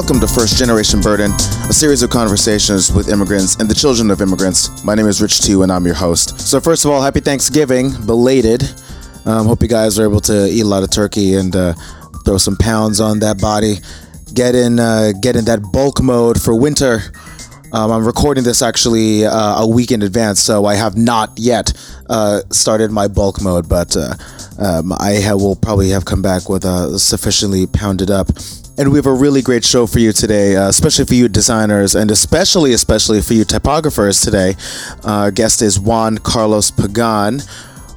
Welcome to First Generation Burden, a series of conversations with immigrants and the children of immigrants. My name is Rich Tu, and I'm your host. So, first of all, happy Thanksgiving, belated. Um, hope you guys are able to eat a lot of turkey and uh, throw some pounds on that body. Get in, uh, get in that bulk mode for winter. Um, I'm recording this actually uh, a week in advance, so I have not yet uh, started my bulk mode, but uh, um, I will probably have come back with a sufficiently pounded up. And we have a really great show for you today, uh, especially for you designers, and especially, especially for you typographers today. Uh, our guest is Juan Carlos Pagan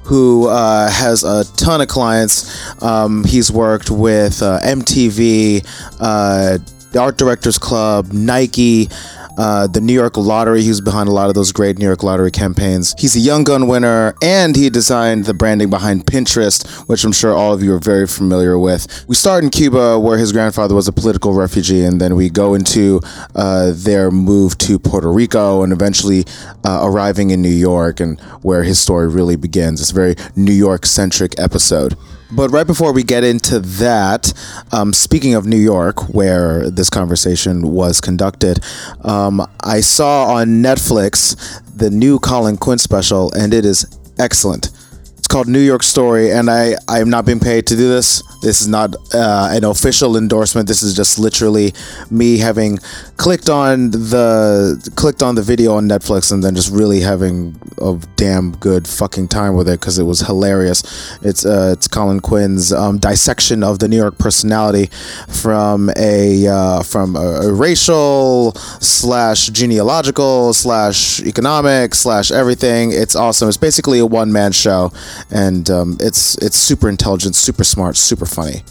who uh, has a ton of clients. Um, he's worked with uh, MTV, uh, Art Directors Club, Nike. Uh, the New York Lottery. He was behind a lot of those great New York Lottery campaigns. He's a Young Gun winner, and he designed the branding behind Pinterest, which I'm sure all of you are very familiar with. We start in Cuba, where his grandfather was a political refugee, and then we go into uh, their move to Puerto Rico, and eventually uh, arriving in New York, and where his story really begins. It's a very New York centric episode. But right before we get into that, um, speaking of New York, where this conversation was conducted, um, I saw on Netflix the new Colin Quinn special, and it is excellent. It's called New York Story, and I I am not being paid to do this. This is not uh, an official endorsement. This is just literally me having clicked on the clicked on the video on Netflix and then just really having a damn good fucking time with it because it was hilarious. It's uh, it's Colin Quinn's um, dissection of the New York personality from a uh, from a, a racial slash genealogical slash economic slash everything. It's awesome. It's basically a one man show, and um, it's it's super intelligent, super smart, super funny.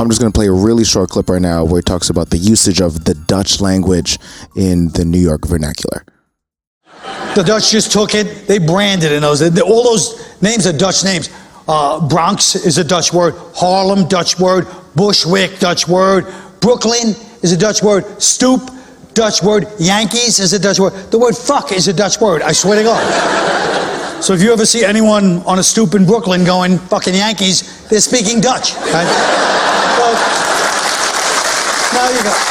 I'm just going to play a really short clip right now where he talks about the usage of the Dutch language in the New York vernacular. The Dutch just took it, they branded it. Those, all those names are Dutch names. Uh, Bronx is a Dutch word, Harlem, Dutch word, Bushwick, Dutch word, Brooklyn is a Dutch word, Stoop, Dutch word, Yankees is a Dutch word. The word fuck is a Dutch word, I swear to God. So if you ever see anyone on a stoop in Brooklyn going fucking Yankees, they're speaking Dutch. Right? so, now you go.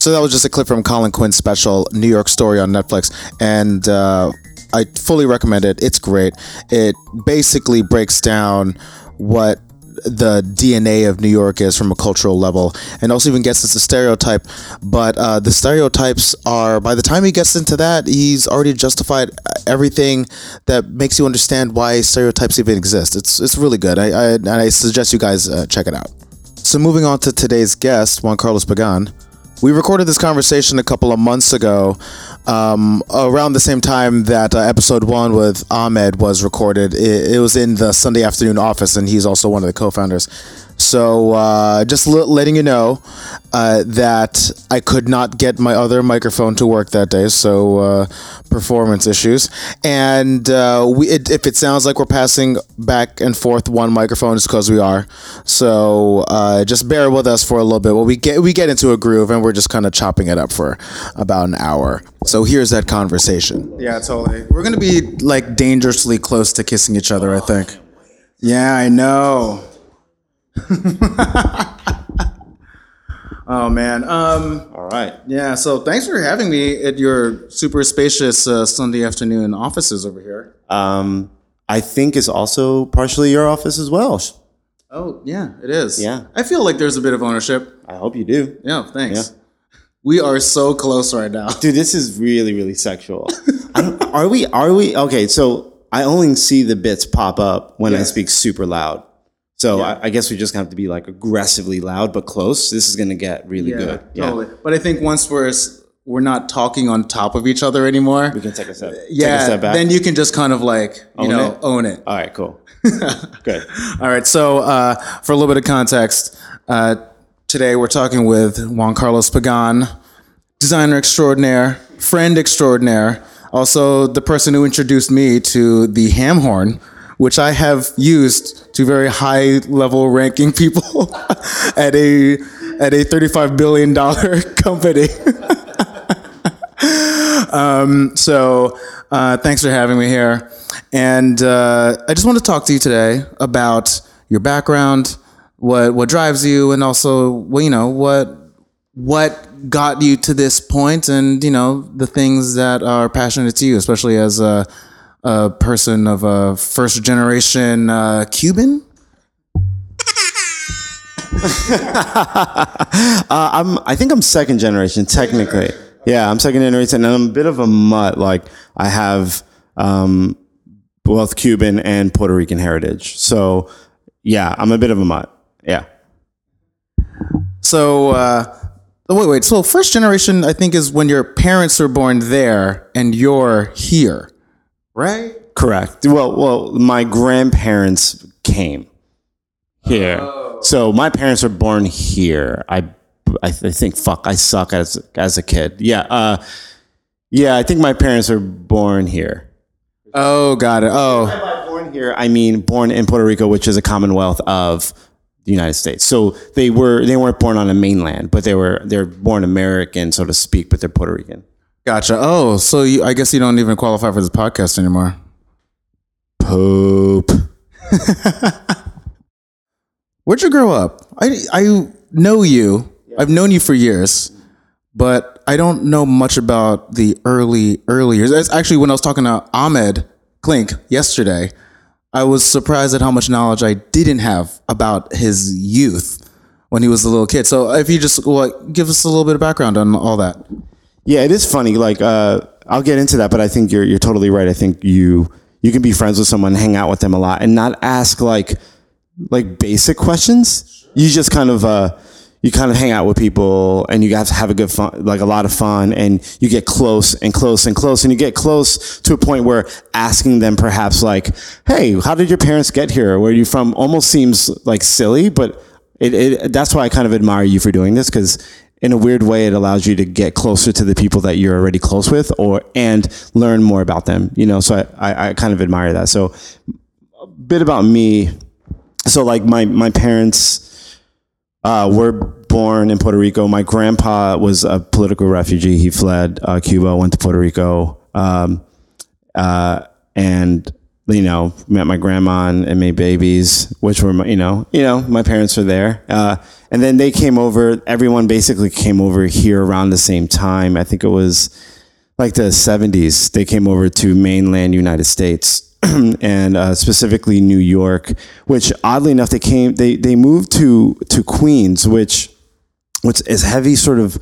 So that was just a clip from Colin Quinn's special New York Story on Netflix, and uh, I fully recommend it. It's great. It basically breaks down what the DNA of New York is from a cultural level, and also even gets into stereotype. But uh, the stereotypes are by the time he gets into that, he's already justified everything that makes you understand why stereotypes even exist. It's it's really good. I I, I suggest you guys uh, check it out. So moving on to today's guest, Juan Carlos Pagan. We recorded this conversation a couple of months ago, um, around the same time that uh, episode one with Ahmed was recorded. It, it was in the Sunday afternoon office, and he's also one of the co founders. So, uh, just l- letting you know uh, that I could not get my other microphone to work that day, so uh, performance issues. And uh, we, it, if it sounds like we're passing back and forth one microphone, it's because we are. So, uh, just bear with us for a little bit. Well, we get we get into a groove, and we're just kind of chopping it up for about an hour. So here's that conversation. Yeah, totally. We're gonna be like dangerously close to kissing each other. I think. Yeah, I know. oh man. Um, All right. yeah. So thanks for having me at your super spacious uh, Sunday afternoon offices over here. Um, I think it's also partially your office as well. Oh yeah, it is. Yeah. I feel like there's a bit of ownership. I hope you do. Yeah. Thanks. Yeah. We are so close right now. Dude, this is really, really sexual. I don't, are we? Are we? Okay, so I only see the bits pop up when I speak super loud. So I, I guess we just have to be like aggressively loud but close. This is gonna get really good. Yeah, Totally. But I think once we're we're not talking on top of each other anymore. we can take a step. take yeah. a step back. Then you can just kind of like you Own know it? own it. All right, cool. good. All right. So, uh, for a little bit of context, uh, today we're talking with Juan Carlos Pagan, designer extraordinaire, friend extraordinaire, also the person who introduced me to the ham horn, which I have used to very high level ranking people at a at a thirty five billion dollar company. Um, so uh, thanks for having me here. And uh, I just want to talk to you today about your background, what what drives you, and also well, you know what what got you to this point, and you know the things that are passionate to you, especially as a, a person of a first generation uh, Cuban. Uh, I'm. I think I'm second generation technically. Yeah, I'm second generation, and I'm a bit of a mutt. Like I have um, both Cuban and Puerto Rican heritage. So yeah, I'm a bit of a mutt. Yeah. So uh, wait, wait. So first generation, I think, is when your parents were born there and you're here, right? Correct. Well, well, my grandparents came here. So my parents were born here. I, I th- think fuck, I suck as as a kid. Yeah. Uh, yeah, I think my parents were born here. Oh, got it. Oh, born here, I mean born in Puerto Rico, which is a commonwealth of the United States. So they were they weren't born on a mainland, but they were they're born American, so to speak, but they're Puerto Rican. Gotcha. Oh, so you, I guess you don't even qualify for this podcast anymore. Poop. Where'd you grow up? I I know you. I've known you for years, but I don't know much about the early early years. That's actually when I was talking to Ahmed Klink yesterday. I was surprised at how much knowledge I didn't have about his youth when he was a little kid. So if you just give us a little bit of background on all that. Yeah, it is funny. Like, uh, I'll get into that, but I think you're you're totally right. I think you you can be friends with someone, hang out with them a lot, and not ask like like basic questions. You just kind of uh, you kind of hang out with people, and you have to have a good fun, like a lot of fun, and you get close and close and close, and you get close to a point where asking them perhaps like, "Hey, how did your parents get here? Where are you from?" Almost seems like silly, but it, it that's why I kind of admire you for doing this because in a weird way it allows you to get closer to the people that you're already close with or and learn more about them you know so I, I, I kind of admire that so a bit about me so like my my parents uh, were born in Puerto Rico. My grandpa was a political refugee. He fled uh, Cuba, went to Puerto Rico, um, uh, and you know met my grandma and, made babies, which were my, you know you know my parents were there, uh, and then they came over. Everyone basically came over here around the same time. I think it was like the 70s. They came over to mainland United States. and uh, specifically New York, which oddly enough they came they they moved to to Queens, which which is heavy sort of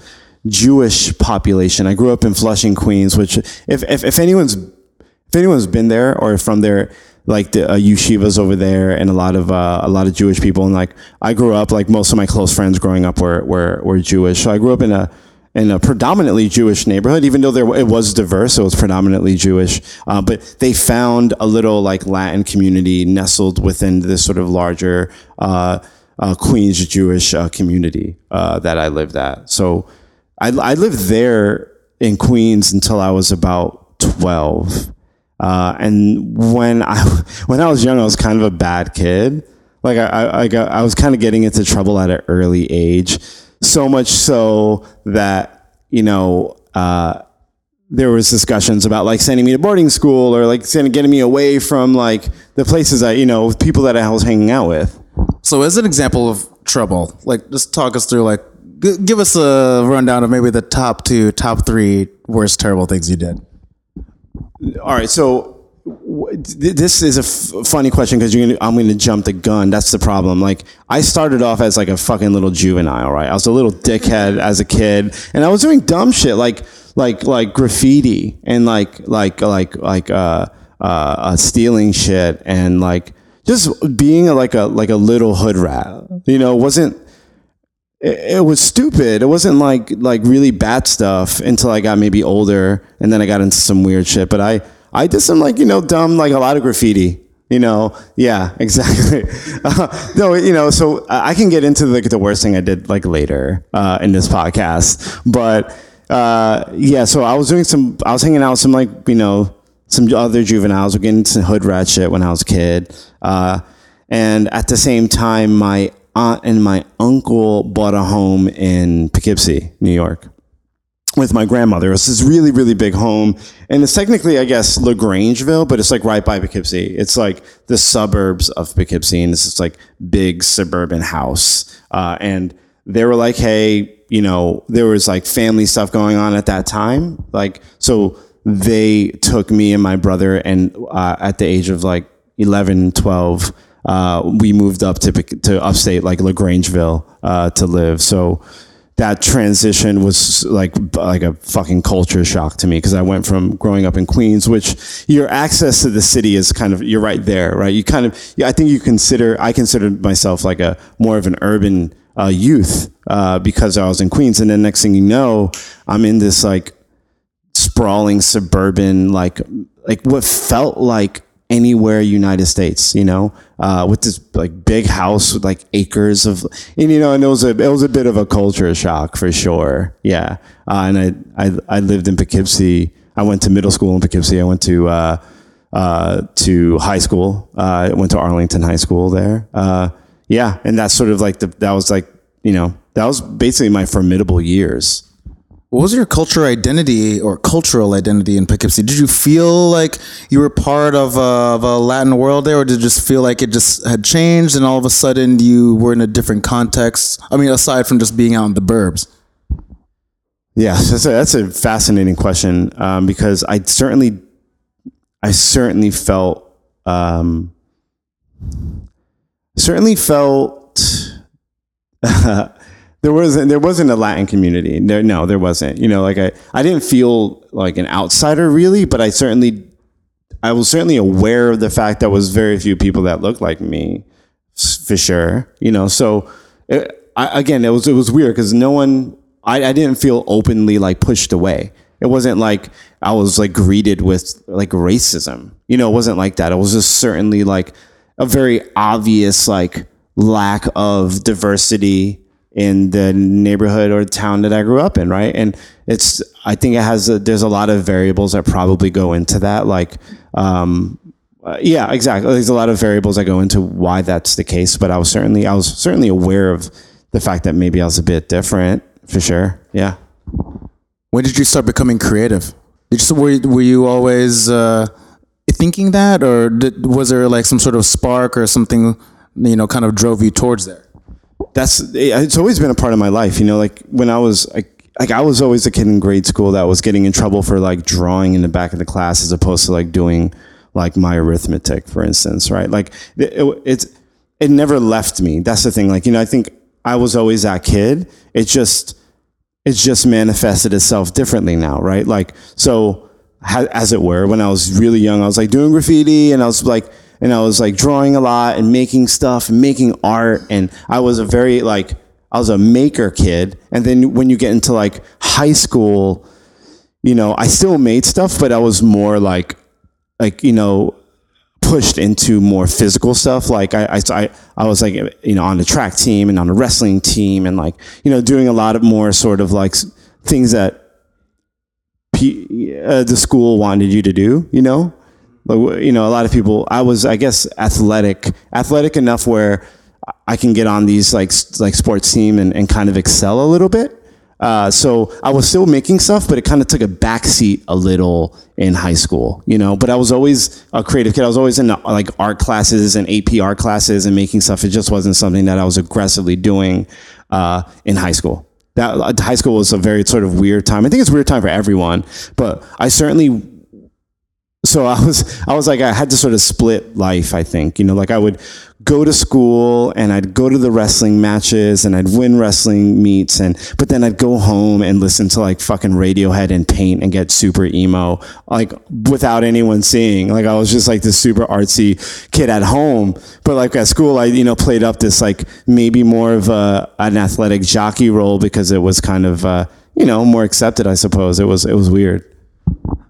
Jewish population. I grew up in Flushing, Queens, which if if, if anyone's if anyone's been there or from there, like the uh, yeshivas over there and a lot of uh, a lot of Jewish people, and like I grew up like most of my close friends growing up were were were Jewish. So I grew up in a in a predominantly Jewish neighborhood, even though there it was diverse, it was predominantly Jewish. Uh, but they found a little like Latin community nestled within this sort of larger uh, uh, Queens Jewish uh, community uh, that I lived at. So I, I lived there in Queens until I was about twelve. Uh, and when I when I was young, I was kind of a bad kid. Like I I, I, got, I was kind of getting into trouble at an early age so much so that you know uh, there was discussions about like sending me to boarding school or like sending getting me away from like the places I you know people that I was hanging out with. So as an example of trouble, like just talk us through like g- give us a rundown of maybe the top two, top three worst terrible things you did. All right, so w- this is a f- funny question because you're gonna, I'm going to jump the gun. That's the problem. Like I started off as like a fucking little juvenile, right? I was a little dickhead as a kid, and I was doing dumb shit like like like graffiti and like like like like uh, uh, uh stealing shit and like just being a, like a like a little hood rat. You know, wasn't it, it was stupid. It wasn't like like really bad stuff until I got maybe older, and then I got into some weird shit. But I I did some like you know dumb like a lot of graffiti. You know, yeah, exactly. Uh, no, you know, so I can get into like the worst thing I did like later uh, in this podcast, but uh, yeah. So I was doing some. I was hanging out with some like you know some other juveniles. We're getting some hood rat shit when I was a kid, uh, and at the same time, my aunt and my uncle bought a home in Poughkeepsie, New York. with my grandmother. It's this really, really big home. And it's technically, I guess, LaGrangeville, but it's like right by Poughkeepsie. It's like the suburbs of Poughkeepsie. And it's this like big suburban house. Uh, and they were like, hey, you know, there was like family stuff going on at that time. Like, so they took me and my brother, and uh, at the age of like 11, 12, uh, we moved up to, to upstate, like LaGrangeville, uh, to live. So, that transition was like like a fucking culture shock to me because I went from growing up in Queens, which your access to the city is kind of you're right there, right? You kind of I think you consider I considered myself like a more of an urban uh, youth uh, because I was in Queens, and then next thing you know, I'm in this like sprawling suburban like like what felt like anywhere United States, you know, uh, with this like big house with like acres of, and you know, and it was a it was a bit of a culture shock for sure. Yeah, uh, and I, I I lived in Poughkeepsie. I went to middle school in Poughkeepsie. I went to uh, uh, to high school. Uh, I went to Arlington High School there. Uh, yeah, and that's sort of like the that was like you know that was basically my formidable years. What was your cultural identity or cultural identity in Poughkeepsie? Did you feel like you were part of a, of a, Latin world there, or did it just feel like it just had changed and all of a sudden you were in a different context? I mean, aside from just being out in the burbs. Yeah, that's a, that's a fascinating question um, because I certainly, I certainly felt, um, certainly felt. there wasn't there wasn't a Latin community. There, no, there wasn't. You know, like I, I didn't feel like an outsider really, but I certainly I was certainly aware of the fact that was very few people that looked like me, for sure. You know, so it, I, again, it was it was weird because no one I, I didn't feel openly like pushed away. It wasn't like I was like greeted with like racism. You know, it wasn't like that. It was just certainly like a very obvious like lack of diversity in the neighborhood or town that I grew up in, right? And it's I think it has a, there's a lot of variables that probably go into that, like. Um, uh, yeah, exactly. There's a lot of variables that go into why that's the case, but I was certainly I was certainly aware of the fact that maybe I was a bit different for sure. Yeah. When did you start becoming creative? Did you, were, were you always uh, thinking that, or did, was there like some sort of spark or something, you know, kind of drove you towards there? That's it's always been a part of my life. You know, like when I was like, like I was always a kid in grade school that was getting in trouble for like drawing in the back of the class as opposed to like doing like my arithmetic, for instance, right? Like it, it, it's it never left me. That's the thing. Like you know, I think I was always that kid. It just it's just manifested itself differently now, right? Like so, as it were, when I was really young, I was like doing graffiti, and I was like and I was like drawing a lot and making stuff and making art. And I was a very like, I was a maker kid. And then when you get into like high school, you know, I still made stuff, but I was more like, like, you know, pushed into more physical stuff. Like I, I, I was like, you know, on the track team and on the wrestling team and like, you know, doing a lot of more sort of like things that P, uh, the school wanted you to do, you know? You know, a lot of people, I was, I guess, athletic, athletic enough where I can get on these like, like sports team and, and kind of excel a little bit. Uh, so I was still making stuff, but it kind of took a backseat a little in high school, you know. But I was always a creative kid. I was always in like art classes and AP art classes and making stuff. It just wasn't something that I was aggressively doing uh, in high school. That high school was a very sort of weird time. I think it's a weird time for everyone, but I certainly so I was I was like I had to sort of split life I think you know like I would go to school and I'd go to the wrestling matches and I'd win wrestling meets and but then I'd go home and listen to like fucking Radiohead and Paint and get super emo like without anyone seeing. Like I was just like this super artsy kid at home. But like at school I you know played up this like maybe more of a an athletic jockey role because it was kind of uh, you know more accepted I suppose. It was it was weird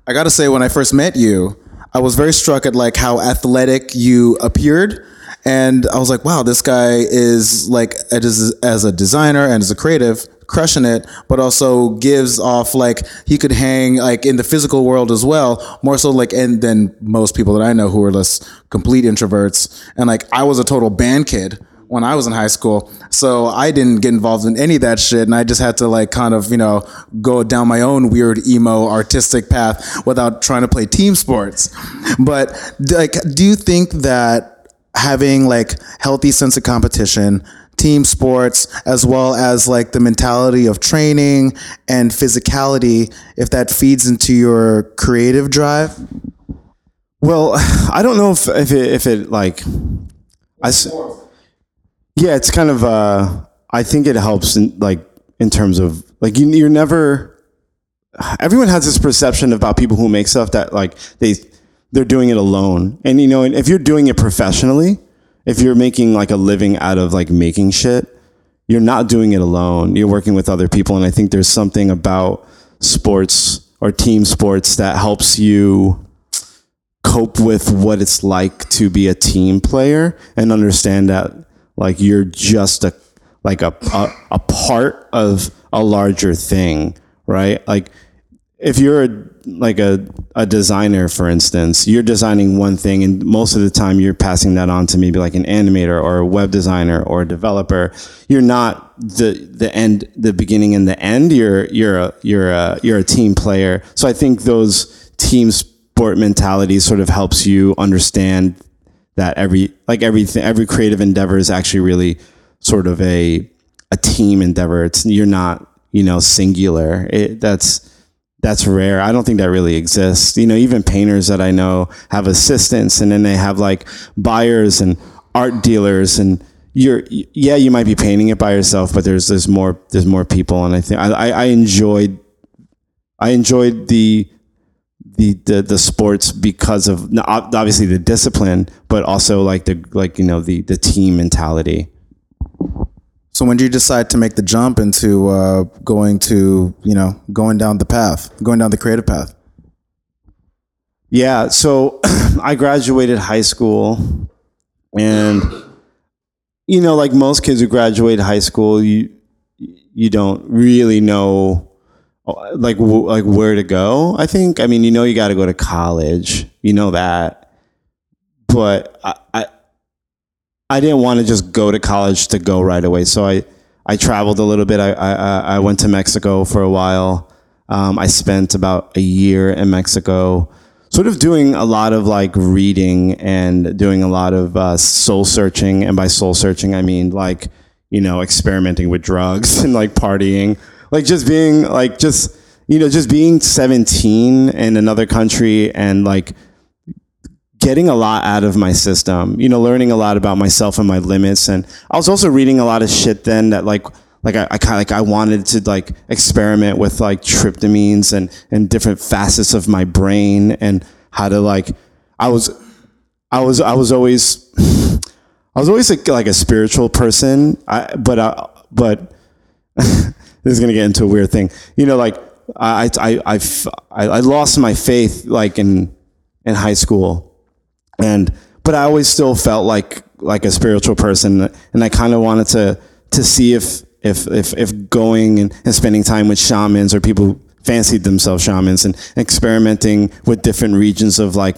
I gotta say, when I first met you, I was very struck at like how athletic you appeared. And I was like, wow, this guy is like as, as a designer and as a creative, crushing it, but also gives off like he could hang like in the physical world as well, more so like and than most people that I know who are less complete introverts. And like I was a total band kid when I was in high school. So I didn't get involved in any of that shit. And I just had to like kind of, you know, go down my own weird emo artistic path without trying to play team sports. But like, do you think that having like healthy sense of competition, team sports, as well as like the mentality of training and physicality, if that feeds into your creative drive? Well, I don't know if if it, if it like, I s- yeah, it's kind of uh, I think it helps in like in terms of like you you're never. Everyone has this perception about people who make stuff that like they they're doing it alone, and you know, if you're doing it professionally, if you're making like a living out of like making shit, you're not doing it alone. You're working with other people, and I think there's something about sports or team sports that helps you cope with what it's like to be a team player and understand that like you're just a like a a, a part of a larger thing, right? Like if you're a, like a, a designer, for instance, you're designing one thing, and most of the time you're passing that on to maybe like an animator or a web designer or a developer. You're not the the end, the beginning and the end. You're you're a you're a you're a team player. So I think those team sport mentality sort of helps you understand that every like everything every creative endeavor is actually really sort of a a team endeavor. It's you're not you know singular. It, that's that's rare. I don't think that really exists. You know, even painters that I know have assistants, and then they have like buyers and art dealers, and you're yeah, you might be painting it by yourself, but there's there's more there's more people, and I think I I, enjoyed I enjoyed the the, the the sports because of obviously the discipline, but also like the like you know the the team mentality. So when did you decide to make the jump into uh, going to, you know, going down the path, going down the creative path? Yeah, so I graduated high school, and you know, like most kids who graduate high school, you you don't really know like w- like where to go. I think. I mean, you know, you got to go to college. You know that, but I, I I didn't want to just go to college to go right away. So I I traveled a little bit. I I, I went to Mexico for a while. Um, I spent about a year in Mexico, sort of doing a lot of like reading and doing a lot of uh, soul searching. And by soul searching, I mean like you know experimenting with drugs and like partying, like just being like just you know just being 17 in another country and like getting a lot out of my system, you know, learning a lot about myself and my limits. And I was also reading a lot of shit then that like, like I, I kind of like I wanted to like experiment with like tryptamines and and different facets of my brain and how to like I was I was I was always I was always like, like a spiritual person I but I, but this is gonna get into a weird thing. You know like I I I I, lost my faith like in in high school. And but I always still felt like like a spiritual person, and I kind of wanted to to see if if if if going and, and spending time with shamans or people fancied themselves shamans and experimenting with different regions of like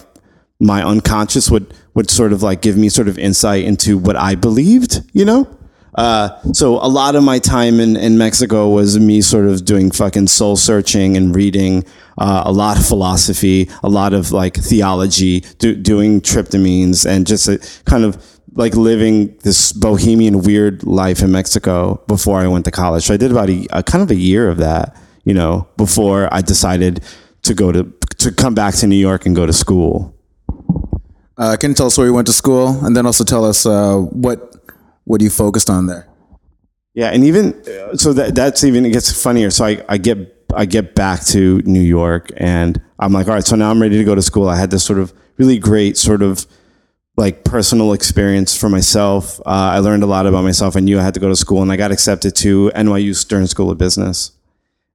my unconscious would would sort of like give me sort of insight into what I believed, you know. Uh, so a lot of my time in, in Mexico was me sort of doing fucking soul searching and reading uh, a lot of philosophy, a lot of like theology, do, doing tryptamines, and just a, kind of like living this bohemian weird life in Mexico before I went to college. So I did about a, a kind of a year of that, you know, before I decided to go to to come back to New York and go to school. Uh, can you tell us where you went to school, and then also tell us uh, what what are you focused on there? Yeah, and even so that that's even it gets funnier. So I, I get I get back to New York and I'm like, all right, so now I'm ready to go to school. I had this sort of really great sort of like personal experience for myself. Uh, I learned a lot about myself. I knew I had to go to school, and I got accepted to NYU Stern School of Business.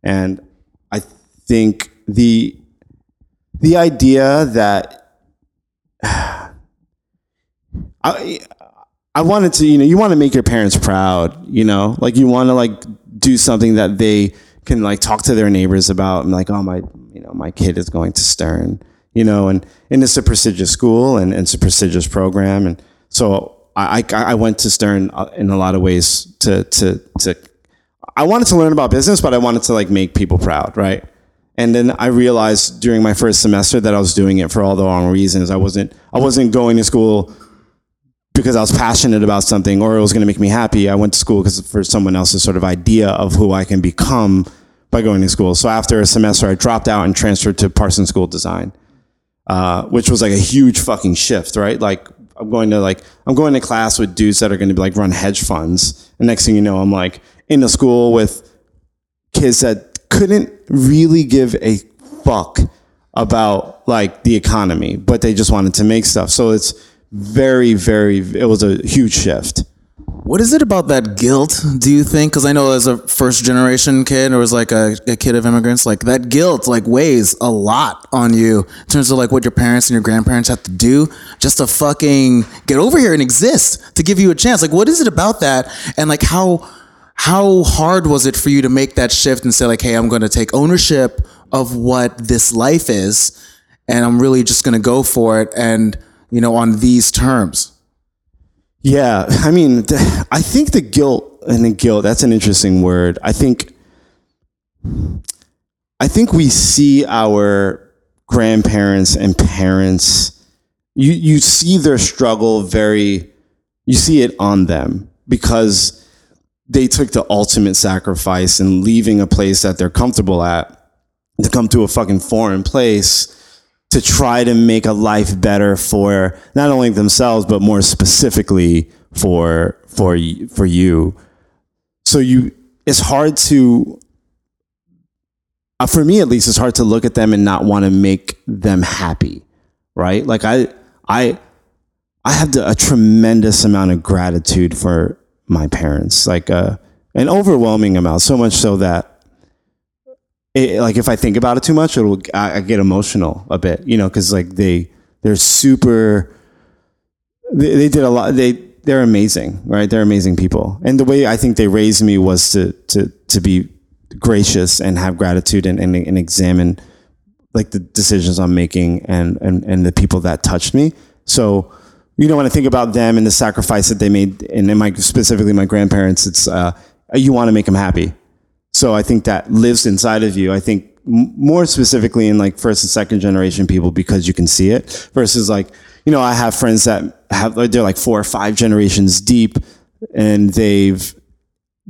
And I think the the idea that I I wanted to, you know, you want to make your parents proud, you know, like you want to like do something that they can like talk to their neighbors about and like, oh my, you know, my kid is going to Stern, you know, and and it's a prestigious school and, and it's a prestigious program, and so I, I, I went to Stern uh, in a lot of ways to, to, to, I wanted to learn about business, but I wanted to like make people proud, right? And then I realized during my first semester that I was doing it for all the wrong reasons. I wasn't, I wasn't going to school because I was passionate about something or it was going to make me happy. I went to school because for someone else's sort of idea of who I can become by going to school. So after a semester, I dropped out and transferred to Parsons School of Design, uh, which was like a huge fucking shift, right? Like I'm going to like I'm going to class with dudes that are going to be like run hedge funds, and next thing you know, I'm like in a school with kids that couldn't really give a fuck about like the economy, but they just wanted to make stuff. So it's very, very, it was a huge shift. What is it about that guilt, do you think? Because I know as a first generation kid or as like a, a, kid of immigrants, like that guilt like weighs a lot on you in terms of like what your parents and your grandparents have to do just to fucking get over here and exist to give you a chance. Like, what is it about that? And like, how, how hard was it for you to make that shift and say like, hey, I'm going to take ownership of what this life is and I'm really just going to go for it and, you know, on these terms? Yeah, I mean, I think the guilt and the guilt, that's an interesting word. I think I think we see our grandparents and parents you you see their struggle very you see it on them because they took the ultimate sacrifice in leaving a place that they're comfortable at to come to a fucking foreign place to try to make a life better for not only themselves but more specifically for for for you. So you it's hard to uh, for me at least it's hard to look at them and not want to make them happy, right? Like I I I have a tremendous amount of gratitude for my parents, like uh, an overwhelming amount, so much so that it, like if I think about it too much, it'll I, I get emotional a bit, you know, because like they they're super. They, they, did a lot. They they're amazing, right? They're amazing people, and the way I think they raised me was to to to be gracious and have gratitude and and, and examine like the decisions I'm making and and and the people that touched me. So you know when I think about them and the sacrifice that they made, and my specifically my grandparents, it's uh, you want to make them happy so I think that lives inside of you. I think more specifically in like first and second generation people because you can see it versus like, you know, I have friends that have, they're like four or five generations deep and they've,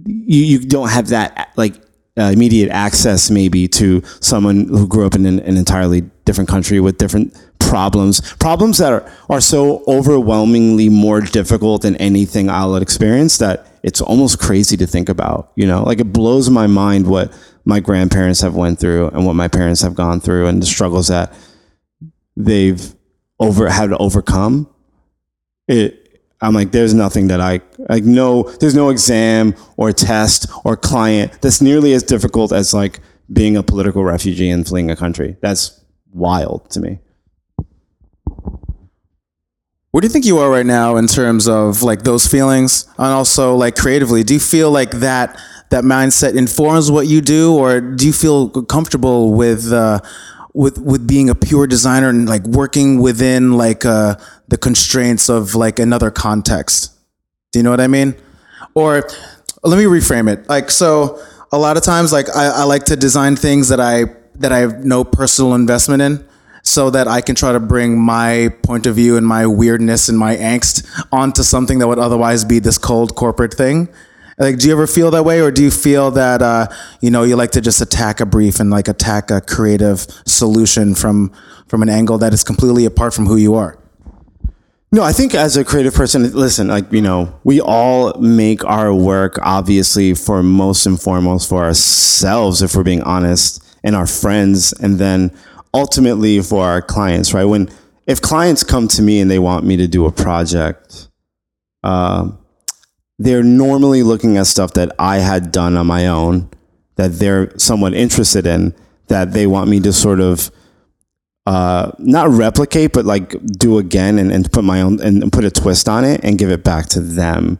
you, you don't have that like uh, immediate access maybe to someone who grew up in an, an entirely different country with different problems, problems that are, are so overwhelmingly more difficult than anything I'll experience that it's almost crazy to think about, you know, like it blows my mind what my grandparents have went through and what my parents have gone through and the struggles that they've over had to overcome. It, I'm like, there's nothing that I like. No, there's no exam or test or client that's nearly as difficult as like being a political refugee and fleeing a country. That's wild to me. Where do you think you are right now in terms of like those feelings and also like creatively? Do you feel like that that mindset informs what you do, or do you feel comfortable with uh, with with being a pure designer and like working within like uh, the constraints of like another context? Do you know what I mean? Or let me reframe it. Like so, a lot of times, like I, I like to design things that I that I have no personal investment in so that I can try to bring my point of view and my weirdness and my angst onto something that would otherwise be this cold corporate thing. Like, do you ever feel that way, or do you feel that uh, you know you like to just attack a brief and like attack a creative solution from from an angle that is completely apart from who you are? No, I think as a creative person, listen, like, you know, we all make our work obviously for most and foremost for ourselves, if we're being honest, and our friends. And then ultimately for our clients, right? When if clients come to me and they want me to do a project, uh, they're normally looking at stuff that I had done on my own that they're somewhat interested in that they want me to sort of uh, not replicate, but like do again and, and put my own and put a twist on it and give it back to them.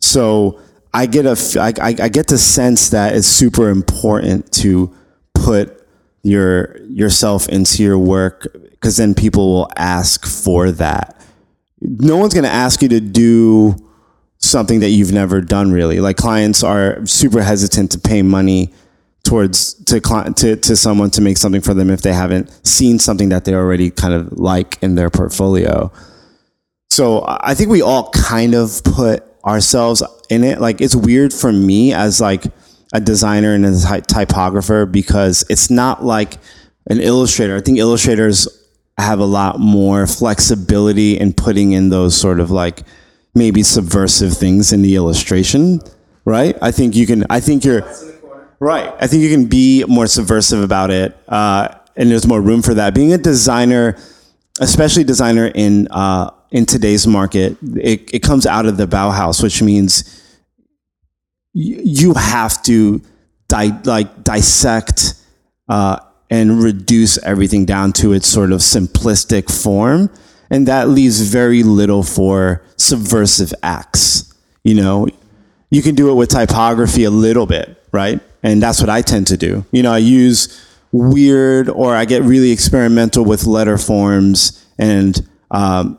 So I get a I, I get the sense that it's super important to put your yourself into your work because then people will ask for that no one's going to ask you to do something that you've never done really. Like clients are super hesitant to pay money towards to client to, to someone to make something for them if they haven't seen something that they already kind of like in their portfolio. So I think we all kind of put ourselves in it. Like it's weird for me as like a designer and a typographer because it's not like an illustrator. I think illustrators have a lot more flexibility in putting in those sort of like maybe subversive things in the illustration, right? I think you can. I think you're right. I think you can be more subversive about it, uh, and there's more room for that. Being a designer, especially designer in uh, in today's market, it, it comes out of the Bauhaus, which means you have to di- like dissect uh, and reduce everything down to its sort of simplistic form. And that leaves very little for subversive acts you know? You can do it with typography a little bit right? And that's what i tend to do. You know i use weird or i get really experimental with letter forms and um,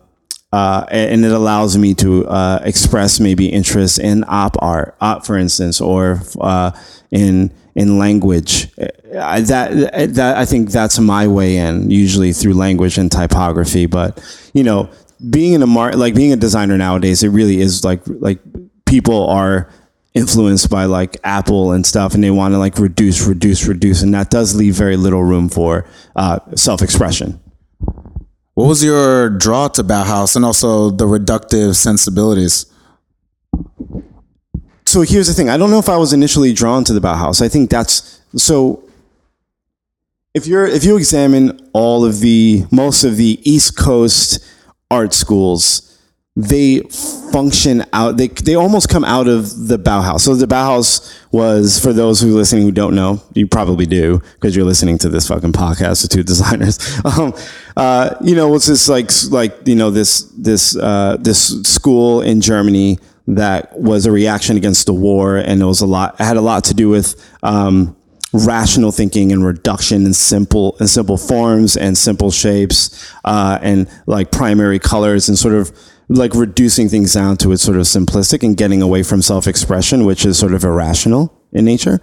uh, and it allows me to uh, express maybe interest in op art, op, for instance, or uh, in in language. Uh, that that I think that's my way in, usually through language and typography. But you know, being in a mar- like being a designer nowadays, it really is like like people are influenced by like Apple and stuff, and they want to like reduce, reduce, reduce, and that does leave very little room for uh, self expression. What was your draw to Bauhaus and also the reductive sensibilities? So here's the thing. I don't know if I was initially drawn to the Bauhaus. I think that's so if you're if you examine all of the most of the East Coast art schools, they function out they they almost come out of the Bauhaus. So the Bauhaus was for those who are listening who don't know, you probably do because you're listening to this fucking podcast with two designers. Um, uh, you know, was this like like you know this this uh, this school in Germany that was a reaction against the war, and it was a lot. It had a lot to do with. Um, rational thinking and reduction in simple in simple forms and simple shapes uh, and like primary colors and sort of like reducing things down to its sort of simplistic and getting away from self-expression, which is sort of irrational in nature.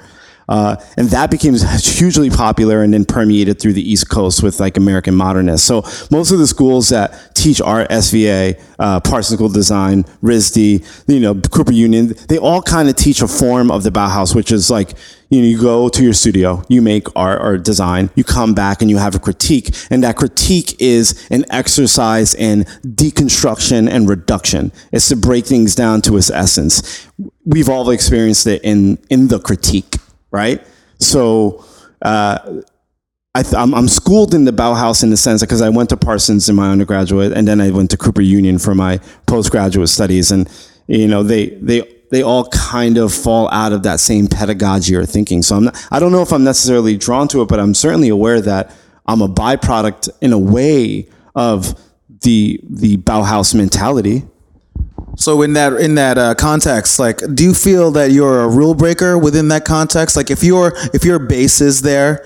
Uh, and that became hugely popular and then permeated through the East Coast with like American modernists. So most of the schools that teach art, SVA, uh, Parsons School Design, RISD, you know, Cooper Union, they all kind of teach a form of the Bauhaus, which is like, you know, you go to your studio, you make art or design, you come back and you have a critique. And that critique is an exercise in deconstruction and reduction. It's to break things down to its essence. We've all experienced it in, in the critique right? So uh, I am I'm schooled in the Bauhaus in the sense because I went to Parsons in my undergraduate, and then I went to Cooper Union for my postgraduate studies, and you know they they they all kind of fall out of that same pedagogy or thinking. So I'm not, I don't know if I'm necessarily drawn to it, but I'm certainly aware that I'm a byproduct in a way of the the Bauhaus mentality. So in that in that uh, context, like, do you feel that you're a rule breaker within that context? Like, if your if your base is there,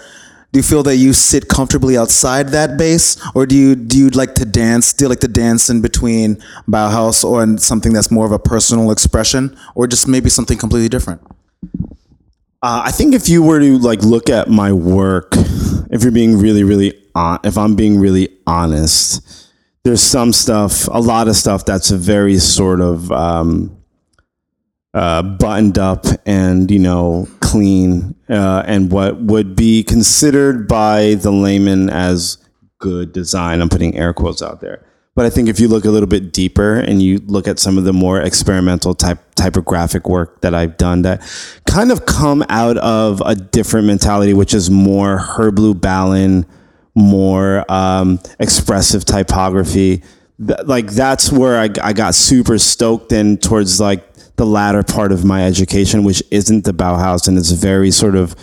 do you feel that you sit comfortably outside that base, or do you do you like to dance? Do you like to dance in between Bauhaus or in something that's more of a personal expression, or just maybe something completely different? Uh, I think if you were to like look at my work, if you're being really really on, if I'm being really honest there's some stuff, a lot of stuff that's a very sort of um, uh, buttoned up and you know clean, uh, and what would be considered by the layman as good design. I'm putting air quotes out there. But I think if you look a little bit deeper and you look at some of the more experimental type typographic work that I've done that kind of come out of a different mentality, which is more Herb Lubalin, more um, expressive typography. like that's where I, I got super stoked in towards like the latter part of my education, which isn't the Bauhaus and it's very sort of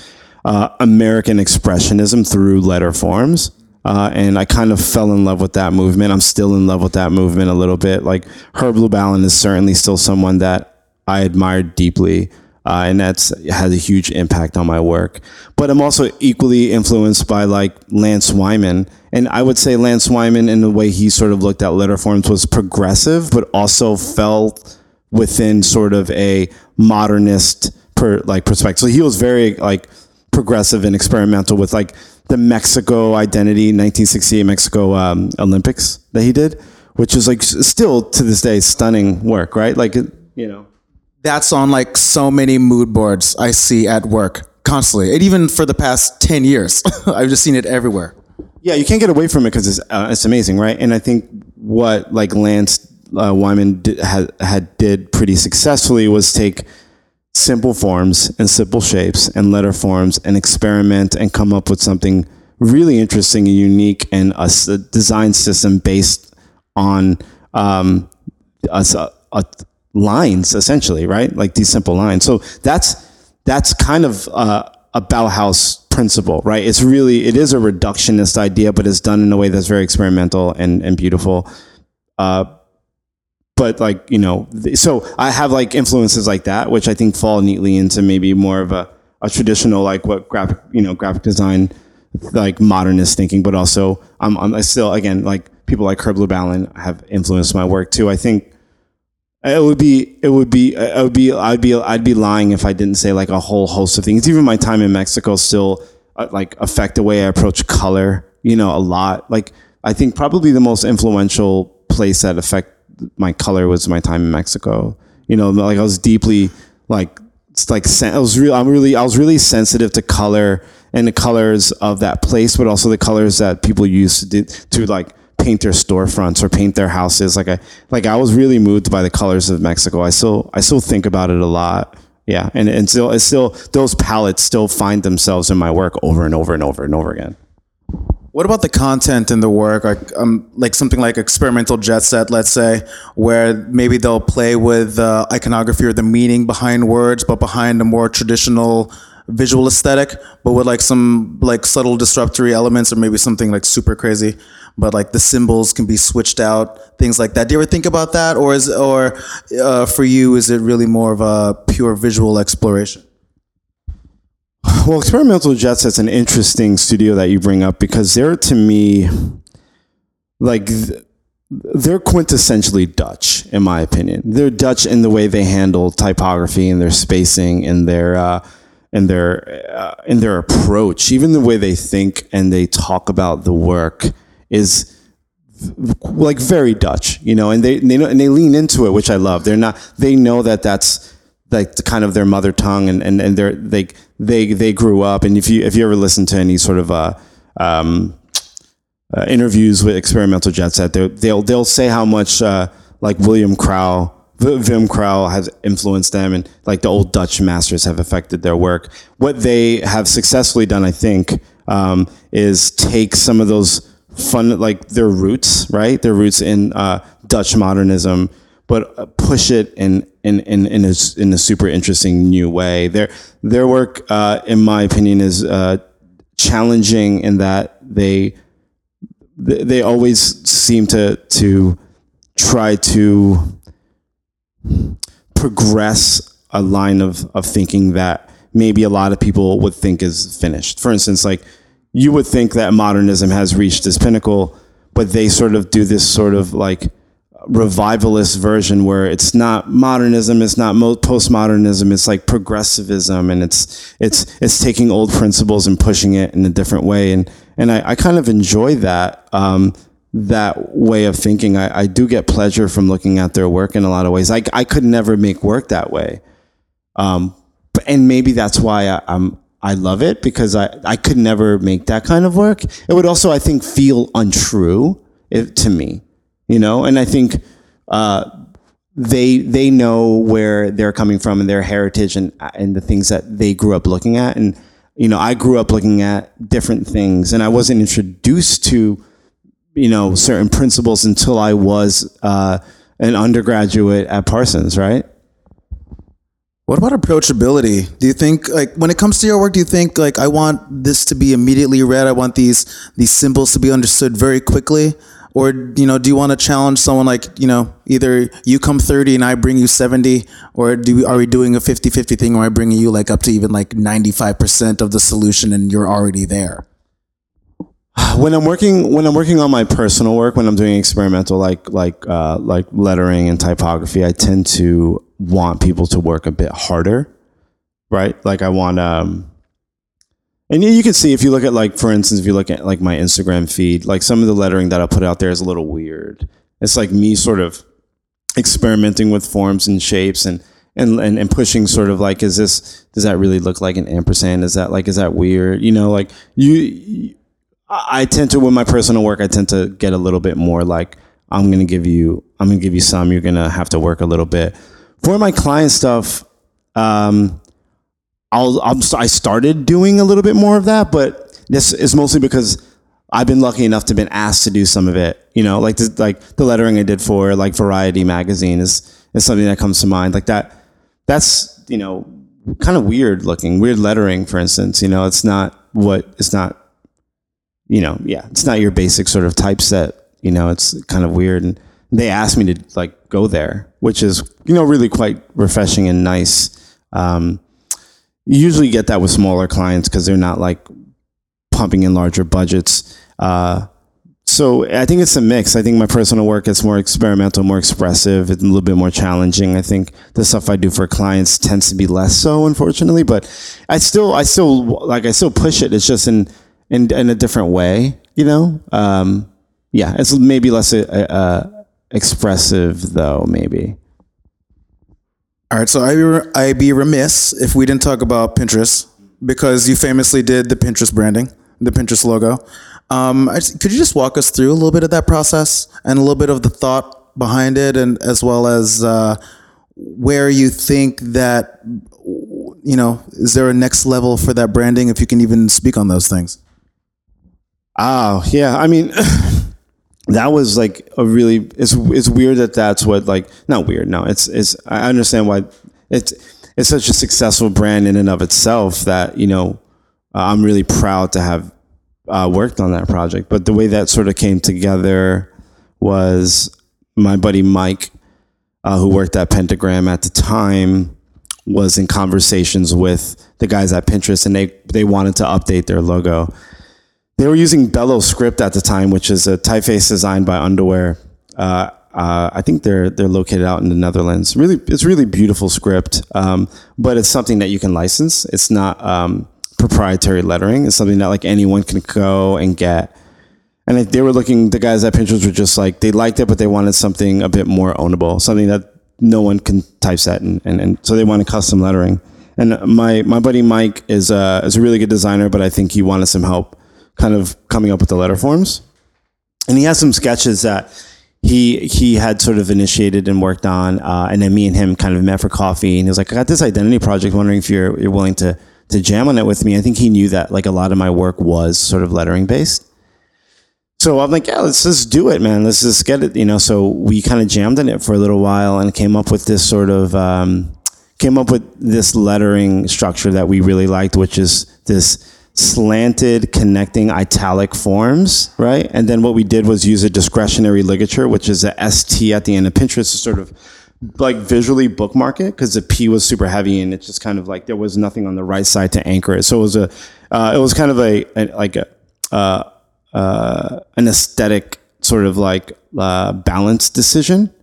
uh, American expressionism through letter forms. Uh, and I kind of fell in love with that movement. I'm still in love with that movement a little bit. Like Herb Lubalin is certainly still someone that I admired deeply. uh, and that's had a huge impact on my work. But I'm also equally influenced by like Lance Wyman, and I would say Lance Wyman in the way he sort of looked at letter forms was progressive, but also felt within sort of a modernist per like perspective. So he was very like progressive and experimental with like the Mexico identity, 1968 Mexico um, Olympics that he did, which is like still to this day stunning work, right? Like you know. That's on like so many mood boards I see at work constantly. And even for the past 10 years, I've just seen it everywhere. Yeah, you can't get away from it because it's uh, it's amazing, right? And I think what like Lance uh, Wyman did, had had did pretty successfully was take simple forms and simple shapes and letter forms and experiment and come up with something really interesting and unique and a design system based on um, a, a- a- lines essentially, right? Like these simple lines. So that's that's kind of uh, a Bauhaus principle, right? It's really it is a reductionist idea, but it's done in a way that's very experimental and and beautiful. Uh, but like you know, so I have like influences like that, which I think fall neatly into maybe more of a, a traditional like what graphic you know graphic design like modernist thinking, but also I'm, I'm still again like people like Herb Lubalin have influenced my work too. I think it would be it would be it would be I'd be I'd be lying if I didn't say like a whole host of things. Even my time in Mexico still uh, like affect the way I approach color. You know, a lot. Like I think probably the most influential place that affect my color was my time in Mexico. You know, like I was deeply like like I was real. I'm really I was really sensitive to color and the colors of that place, but also the colors that people used to do, to like paint their storefronts or paint their houses. Like I like I was really moved by the colors of Mexico. I still I still think about it a lot. Yeah, and and still it's still those palettes still find themselves in my work over and over and over and over again. What about the content in the work? Like, um, like something like Experimental Jetset, let's say, where maybe they'll play with the iconography or the meaning behind words, but behind a more traditional visual aesthetic, but with like some like subtle disruptory elements, or maybe something like super crazy. But like the symbols can be switched out, things like that. Do you ever think about that, or is or uh, for you is it really more of a pure visual exploration? Well, Experimental Jetset's an interesting studio that you bring up because they're to me like they're quintessentially Dutch, in my opinion. They're Dutch in the way they handle typography and their spacing and their uh, and their uh, in their approach, even the way they think and they talk about the work is like very Dutch, you know, and they, they know, and they lean into it, which I love. They're not, they know that that's like the kind of their mother tongue and, and, and they're, they, they, they grew up. And if you, if you ever listen to any sort of, uh, um, uh, interviews with Experimental Jetset, they'll, they'll, say how much, uh, like Willem Crouwel, Wim Crouwel has influenced them and like the old Dutch masters have affected their work. What they have successfully done, I think, um, is take some of those fun, like their roots, right? Their roots in uh, Dutch modernism, but uh, push it in in in in a, in a super interesting new way. Their their work, uh, in my opinion, is uh, challenging in that they they always seem to to try to progress a line of, of thinking that maybe a lot of people would think is finished. For instance, like you would think that modernism has reached its pinnacle, but they sort of do this sort of like revivalist version where it's not modernism, it's not mo- postmodernism, it's like progressivism, and it's it's it's taking old principles and pushing it in a different way, and and I, I kind of enjoy that. Um, that way of thinking, I, I do get pleasure from looking at their work in a lot of ways. I, I could never make work that way. Um, but- and maybe that's why I, I'm, I love it because I, I could never make that kind of work. It would also, I think, feel untrue if, to me, you know, and I think, uh, they, they know where they're coming from and their heritage and, and the things that they grew up looking at. And, you know, I grew up looking at different things and I wasn't introduced to, you know certain principles until I was uh, an undergraduate at Parsons, right? What about approachability? Do you think like when it comes to your work, do you think like I want this to be immediately read? I want these these symbols to be understood very quickly, or you know, do you want to challenge someone like you know, either you come thirty and I bring you seventy, or do we, are we doing a 50-50 thing, or I bring you like up to even like ninety five percent of the solution and you're already there? when I'm working when I'm working on my personal work, when I'm doing experimental like like uh, like lettering and typography, I tend to want people to work a bit harder, right? Like I want um, and you can see if you look at like for instance, if you look at like my Instagram feed, like some of the lettering that I put out there is a little weird. It's like me sort of experimenting with forms and shapes and and, and, and pushing sort of like is this does that really look like an ampersand is that like is that weird you know like you I tend to with my personal work, I tend to get a little bit more like I'm gonna give you I'm gonna give you some. You're gonna have to work a little bit. For my client stuff, um, I'll I'm, I started doing a little bit more of that, but this is mostly because I've been lucky enough to been asked to do some of it. You know, like like the lettering I did for like Variety magazine is is something that comes to mind. Like that, that's you know kind of weird looking, weird lettering. For instance, you know, it's not what it's not you know, yeah, it's not your basic sort of typeset. You know, it's kind of weird. And they asked me to like go there, which is, you know, really quite refreshing and nice. Um, you usually get that with smaller clients because they're not like pumping in larger budgets. Uh, so I think it's a mix. I think my personal work is more experimental, more expressive, a little bit more challenging. I think the stuff I do for clients tends to be less so, unfortunately. But I still, I still like, I still push it. It's just in in in a different way. You know, um, yeah, it's maybe less uh, uh, expressive though. Maybe. All right, so I I'd be remiss if we didn't talk about Pinterest because you famously did the Pinterest branding, the Pinterest logo. Um, could you just walk us through a little bit of that process and a little bit of the thought behind it, and as well as uh, where you think that you know is there a next level for that branding if you can even speak on those things Oh yeah, I mean, that was like a really. It's it's weird that that's what like not weird. No, it's it's. I understand why it's it's such a successful brand in and of itself that you know uh, I'm really proud to have uh, worked on that project. But the way that sort of came together was my buddy Mike, uh, who worked at Pentagram at the time, was in conversations with the guys at Pinterest, and they they wanted to update their logo they were using Bello Script at the time, which is a typeface designed by Underware. Uh, uh, I think they're they're located out in the Netherlands. Really, it's really beautiful script, um, but it's something that you can license. It's not um, proprietary lettering. It's something that like anyone can go and get. And they were looking. The guys at Pinterest were just like they liked it, but they wanted something a bit more ownable, something that no one can typeset, and and, and so they wanted custom lettering. And my my buddy Mike is a is a really good designer, but I think he wanted some help kind of coming up with the letter forms. And he has some sketches that he he had sort of initiated and worked on, uh, and then me and him kind of met for coffee. And he was like, "I got this identity project. Wondering if you're you're willing to to jam on it with me." I think he knew that like a lot of my work was sort of lettering based. So I'm like, "Yeah, let's just do it, man. Let's just get it." You know. So we kind of jammed on it for a little while and came up with this sort of um, came up with this lettering structure that we really liked, which is this slanted connecting italic forms, right? And then what we did was use a discretionary ligature, which is a ST at the end of Pinterest to sort of like visually bookmark it because the P was super heavy and it's just kind of like there was nothing on the right side to anchor it. So it was a, uh, it was kind of a, a like a, uh, uh, an aesthetic sort of like uh, balance decision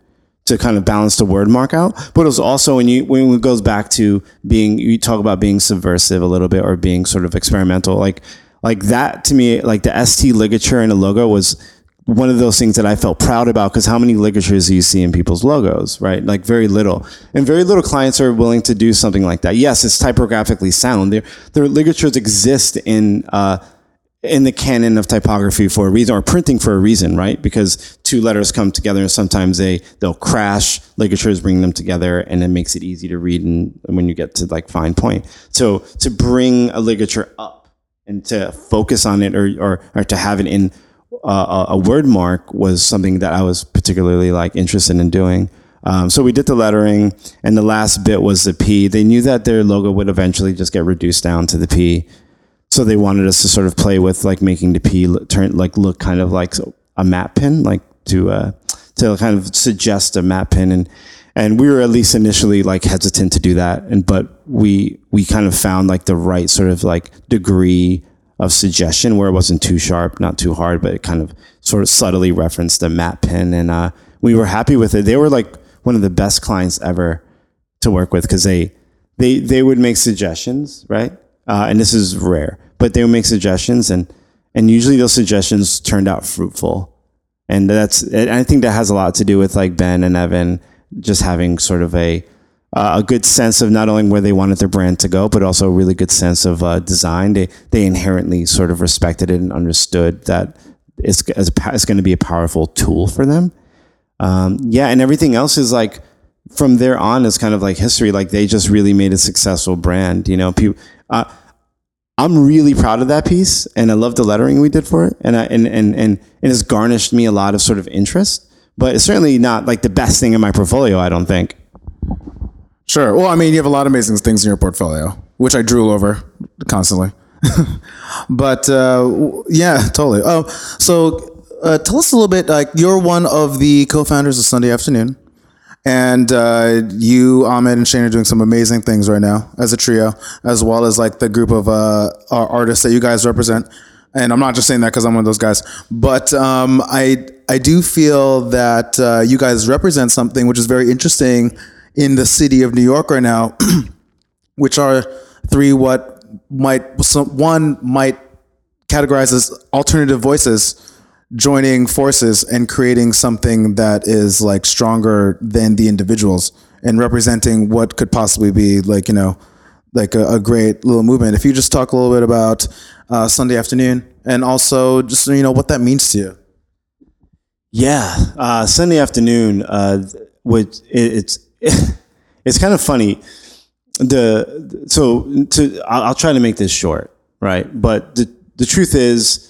to kind of balance the word mark out. But it was also when you when it goes back to being you talk about being subversive a little bit or being sort of experimental, like like that to me, like the ST ligature in a logo was one of those things that I felt proud about because how many ligatures do you see in people's logos, right? Like very little. And very little clients are willing to do something like that. Yes, it's typographically sound. Their, their ligatures exist in uh, in the canon of typography for a reason or printing for a reason, right? Because two letters come together and sometimes they, they'll crash, ligatures bring them together and it makes it easy to read and when you get to like fine point. So to bring a ligature up and to focus on it or, or, or to have it in uh, a word mark was something that I was particularly like interested in doing. Um, so we did the lettering, and the last bit was the P. They knew that their logo would eventually just get reduced down to the P, so they wanted us to sort of play with like making the P turn like look kind of like a matte pin, like to uh, to kind of suggest a matte pin, and and we were at least initially like hesitant to do that, and but we we kind of found like the right sort of like degree of suggestion where it wasn't too sharp, not too hard, but it kind of sort of subtly referenced the matte pin, and uh, we were happy with it. They were like one of the best clients ever to work with because they they they would make suggestions, right? Uh, and this is rare, but they would make suggestions, and and usually those suggestions turned out fruitful, and that's and I think that has a lot to do with like Ben and Evan just having sort of a uh, a good sense of not only where they wanted their brand to go, but also a really good sense of uh, design. They they inherently sort of respected it and understood that it's it's going to be a powerful tool for them. Um, yeah, and everything else is like from there on is kind of like history. Like they just really made a successful brand. You know, people. Uh, I'm really proud of that piece, and I love the lettering we did for it, and I, and and and it has garnished me a lot of sort of interest. But it's certainly not like the best thing in my portfolio. I don't think. Sure. Well, I mean, you have a lot of amazing things in your portfolio, which I drool over constantly. but uh, yeah, totally. Oh, so uh, tell us a little bit. Like, you're one of the co-founders of Sunday Afternoon, and uh, you, Ahmed, and Shane are doing some amazing things right now as a trio, as well as like the group of uh, artists that you guys represent. And I'm not just saying that because I'm one of those guys, but um, I I do feel that uh, you guys represent something which is very interesting in the city of New York right now, which are three what might one might categorize as alternative voices joining forces and creating something that is like stronger than the individuals and representing what could possibly be like you know like a, a great little movement. If you just talk a little bit about uh, sunday afternoon and also just you know what that means to you. Yeah uh, sunday afternoon uh, which it, it's it's kind of funny. The so to I'll, I'll try to make this short right? But the the truth is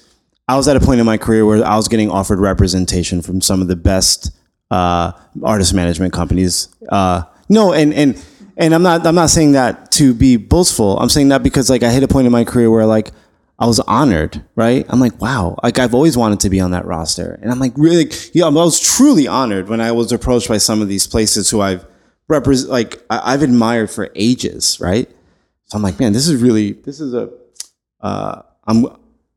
I was at a point in my career where I was getting offered representation from some of the best uh, artist management companies. Uh, no, and and and I'm not I'm not saying that to be boastful. I'm saying that because like I hit a point in my career where like I was honored, right? I'm like, wow, like I've always wanted to be on that roster, and I'm like really, yeah, I was truly honored when I was approached by some of these places who I've represent, like I've admired for ages, right? So I'm like, man, this is really, this is a, uh, I'm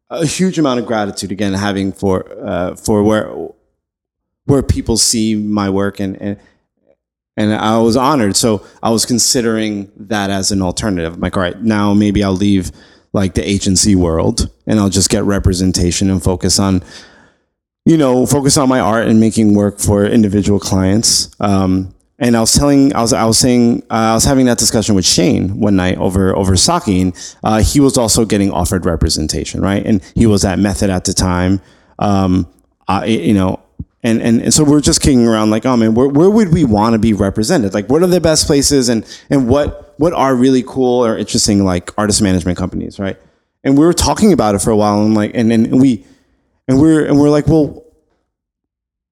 a huge amount of gratitude again having for uh, for where where people see my work and and and I was honored. So I was considering that as an alternative. I'm like, all right, now maybe I'll leave like the agency world and I'll just get representation and focus on, you know, focus on my art and making work for individual clients. Um, and I was telling, I was, I was saying, uh, I was having that discussion with Shane one night over over and uh, he was also getting offered representation, right? And he was at Method at the time, um, I, you know, and, and and so we're just kicking around like, oh man, where, where would we want to be represented? Like, what are the best places, and and what what are really cool or interesting like artist management companies, right? And we were talking about it for a while, and like, and and we, and we're and we're like, well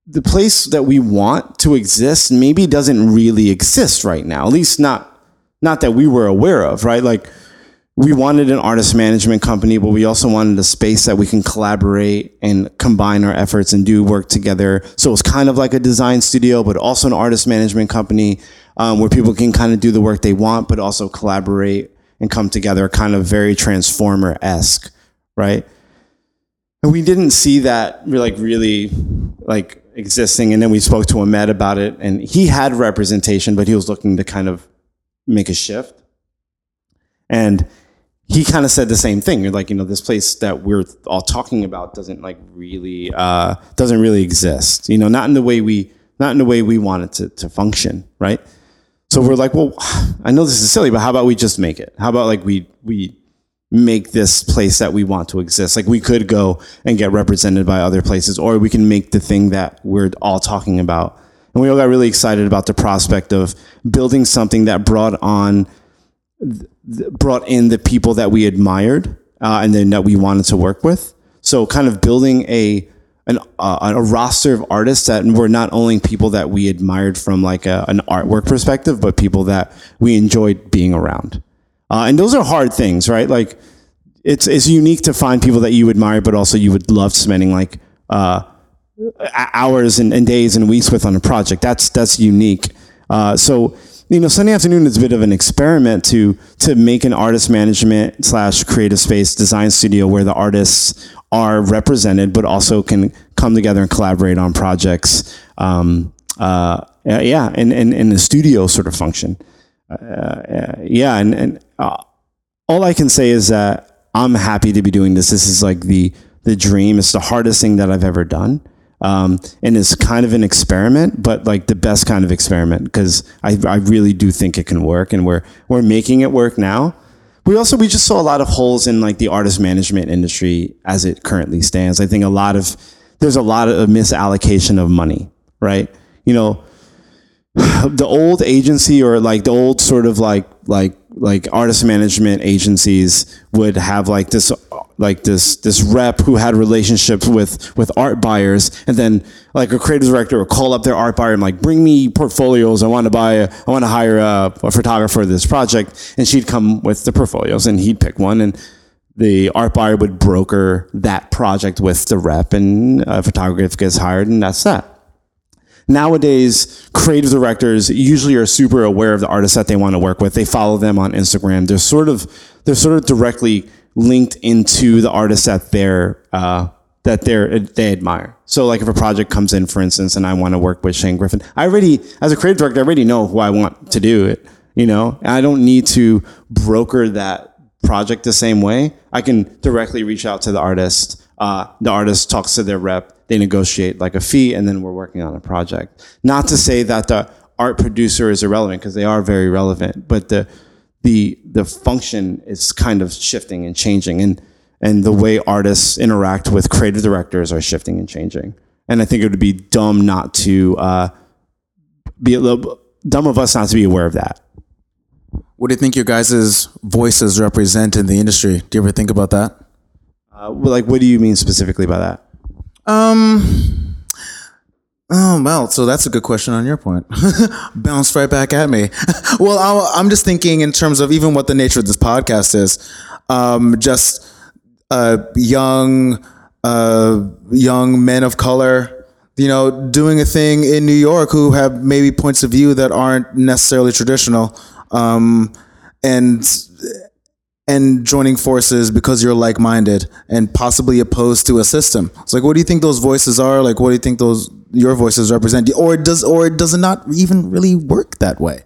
the place that we want to exist maybe doesn't really exist right now. At least not not that we were aware of, right? Like we wanted an artist management company, but we also wanted a space that we can collaborate and combine our efforts and do work together. So it's kind of like a design studio, but also an artist management company um, where people can kind of do the work they want, but also collaborate and come together, kind of very transformer esque, right? And we didn't see that like really like existing. And then we spoke to Ahmed about it, and he had representation, but he was looking to kind of make a shift. And he kind of said the same thing. You're like, you know, this place that we're all talking about doesn't like really uh, doesn't really exist. You know, not in the way we not in the way we want it to, to function, right? So we're like, well, I know this is silly, but how about we just make it? How about like we we make this place that we want to exist. Like we could go and get represented by other places, or we can make the thing that we're all talking about. And we all got really excited about the prospect of building something that brought on, brought in the people that we admired uh, and then that we wanted to work with. So kind of building a an, uh, a roster of artists that were not only people that we admired from like a, an artwork perspective, but people that we enjoyed being around. Uh, and those are hard things, right? Like it's it's unique to find people that you admire, but also you would love spending like uh, hours and, and, days and weeks with on a project. That's that's unique. Uh, so you know, Sunday afternoon is a bit of an experiment to to make an artist management slash creative space design studio where the artists are represented, but also can come together and collaborate on projects. Um, uh, yeah, and in, in, in a studio sort of function. Uh, yeah, and, and uh, all I can say is that I'm happy to be doing this. This is like the the dream. It's the hardest thing that I've ever done. Um, and it's kind of an experiment, but like the best kind of experiment because I, I really do think it can work, and we're we're making it work now. We also we just saw a lot of holes in like the artist management industry as it currently stands. I think a lot of there's a lot of misallocation of money, right? You know, the old agency or like the old sort of like like like artist management agencies would have like this like this this rep who had relationships with with art buyers and then like a creative director would call up their art buyer and like bring me portfolios. I want to buy a, i want to hire a, a photographer for this project. And she'd come with the portfolios and he'd pick one and the art buyer would broker that project with the rep and a photographer gets hired and that's that nowadays creative directors usually are super aware of the artists that they want to work with. They follow them on Instagram. They're sort of they're sort of directly linked into the artists that they're uh, that they're they admire. So like if a project comes in, for instance, and I want to work with Shane Griffin, I already as a creative director, I already know who I want to do it. You know, and I don't need to broker that project the same way. I can directly reach out to the artist. Uh, the artist talks to their rep they negotiate like a fee, and then we're working on a project. Not to say that the art producer is irrelevant because they are very relevant, but the the the function is kind of shifting and changing, and and the way artists interact with creative directors are shifting and changing. And I think it would be dumb not to uh, be a little dumb of us not to be aware of that. What do you think your guys' voices represent in the industry? Do you ever think about that? Uh, well, like, what do you mean specifically by that? Um. Oh well, so that's a good question on your point. Bounced right back at me. well, i am just thinking in terms of even what the nature of this podcast is. Um, just uh, young, uh, young men of color, you know, doing a thing in New York who have maybe points of view that aren't necessarily traditional, um, and and joining forces because you're like-minded and possibly opposed to a system. It's like, what do you think those voices are? Like, what do you think those your voices represent? Or does or does it not even really work that way?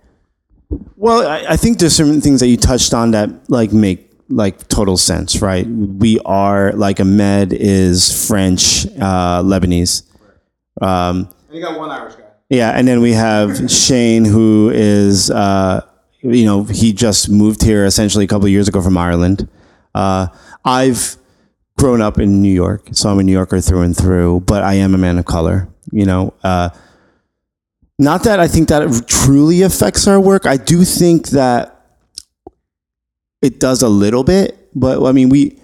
Well, I, I think there's certain things that you touched on that like make like total sense, right? We are like Ahmed is French, uh, Lebanese. Um, and you got one Irish guy. Yeah, and then we have Shane, who is uh, you know, he just moved here essentially a couple of years ago from Ireland. Uh, I've grown up in New York, so I'm a New Yorker through and through, but I am a man of color, you know. Uh, not that I think that it truly affects our work. I do think that it does a little bit, but I mean, we,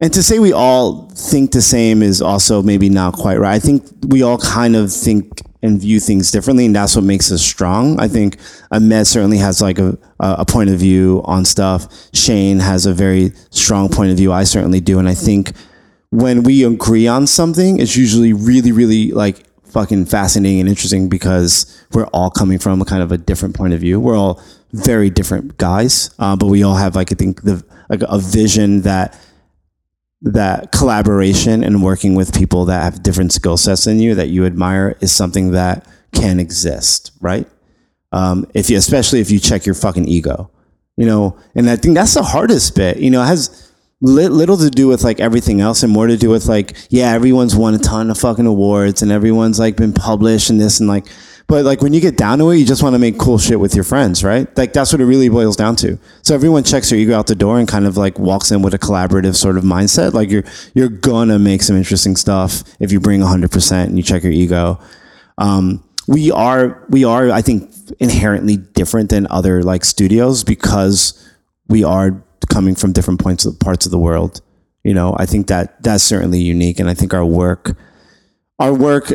and to say we all think the same is also maybe not quite right. I think we all kind of think and view things differently, and that's what makes us strong. I think Ahmed certainly has like a, a point of view on stuff. Shane has a very strong point of view. I certainly do, and I think when we agree on something, it's usually really, really like fucking fascinating and interesting because we're all coming from a kind of a different point of view. We're all very different guys, uh, but we all have like I think the like a vision that that collaboration and working with people that have different skill sets than you that you admire is something that can exist, right? Um, if you, especially if you check your fucking ego, you know, and I think that's the hardest bit. You know, it has li- little to do with like everything else and more to do with like, yeah, everyone's won a ton of fucking awards and everyone's like been published and this and like but like when you get down to it, you just want to make cool shit with your friends, right? Like that's what it really boils down to. So everyone checks their ego out the door and kind of like walks in with a collaborative sort of mindset. Like you're you're gonna make some interesting stuff if you bring 100% and you check your ego. Um, we are we are I think inherently different than other like studios because we are coming from different points of parts of the world. You know, I think that that's certainly unique, and I think our work our work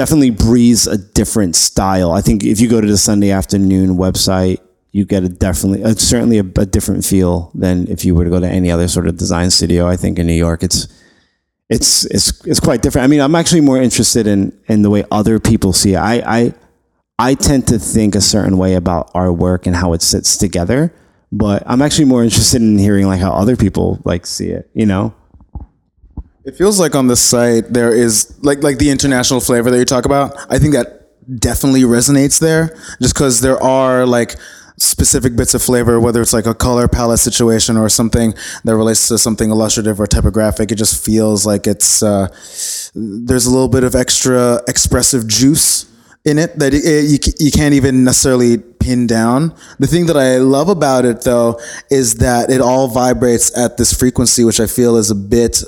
definitely breathes a different style. I think if you go to the Sunday afternoon website, you get a definitely, uh, certainly a, a, different feel than if you were to go to any other sort of design studio. I think in New York, it's it's it's it's quite different. I mean, I'm actually more interested in in the way other people see it. I I I tend to think a certain way about our work and how it sits together, but I'm actually more interested in hearing like how other people like see it. You know? It feels like on the site there is like like the international flavor that you talk about. I think that definitely resonates there, just because there are like specific bits of flavor, whether it's like a color palette situation or something that relates to something illustrative or typographic. It just feels like it's uh, there's a little bit of extra expressive juice in it that it, it, you, you can't even necessarily pin down. The thing that I love about it though is that it all vibrates at this frequency, which I feel is a bit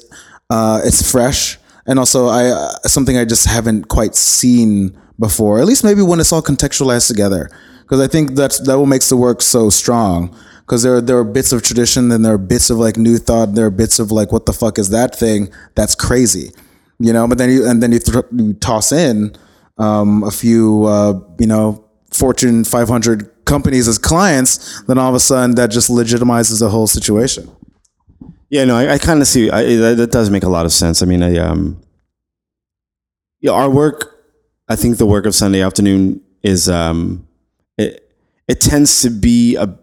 uh, it's fresh and also I uh, something I just haven't quite seen before. At least maybe when it's all contextualized together because I think that's that what makes the work so strong. Because there there are bits of tradition, and there are bits of like new thought, and there are bits of like what the fuck is that thing? That's crazy, you know. But then you and then you, th- you toss in um, a few uh, you know Fortune 500 companies as clients, then all of a sudden that just legitimizes the whole situation. Yeah, no, I, I kind of see I, that, that does make a lot of sense. I mean, I um, yeah, our work. I think the work of Sunday afternoon is um, it it tends to be a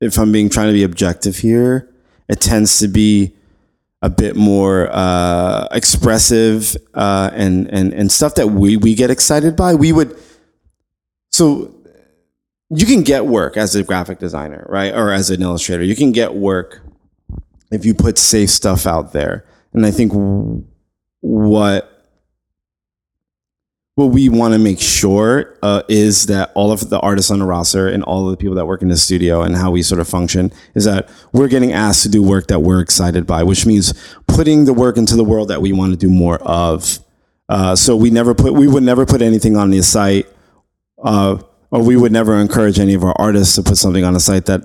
if I'm being trying to be objective here, it tends to be a bit more uh, expressive uh, and and and stuff that we we get excited by. We would so you can get work as a graphic designer, right, or as an illustrator. You can get work if you put safe stuff out there. And I think what what we want to make sure uh, is that all of the artists on the roster and all of the people that work in the studio and how we sort of function is that we're getting asked to do work that we're excited by, which means putting the work into the world that we want to do more of. Uh, so we never put, we would never put anything on the site, uh, or we would never encourage any of our artists to put something on a site that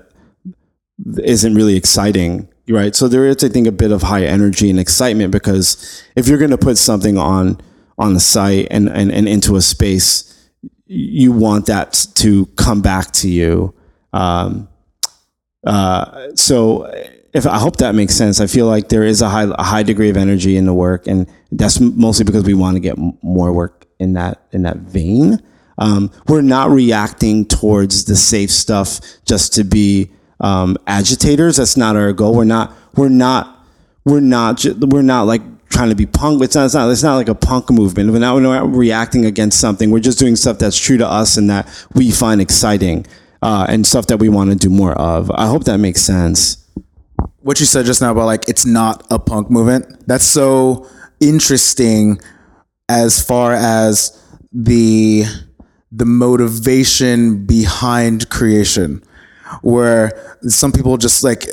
isn't really exciting, right? So there is, I think, a bit of high energy and excitement because if you're going to put something on on the site and, and, and into a space, you want that to come back to you. Um, uh, so if I hope that makes sense, I feel like there is a high, a high degree of energy in the work, and that's mostly because we want to get more work in that in that vein. Um, we're not reacting towards the safe stuff just to be um, agitators. That's not our goal. We're not. We're not. We're not. We're not like trying to be punk. It's not, it's not, it's not like a punk movement. We're not, we're not reacting against something. We're just doing stuff that's true to us and that we find exciting uh, and stuff that we want to do more of. I hope that makes sense. What you said just now about like, it's not a punk movement. That's so interesting as far as the, the motivation behind creation where some people just like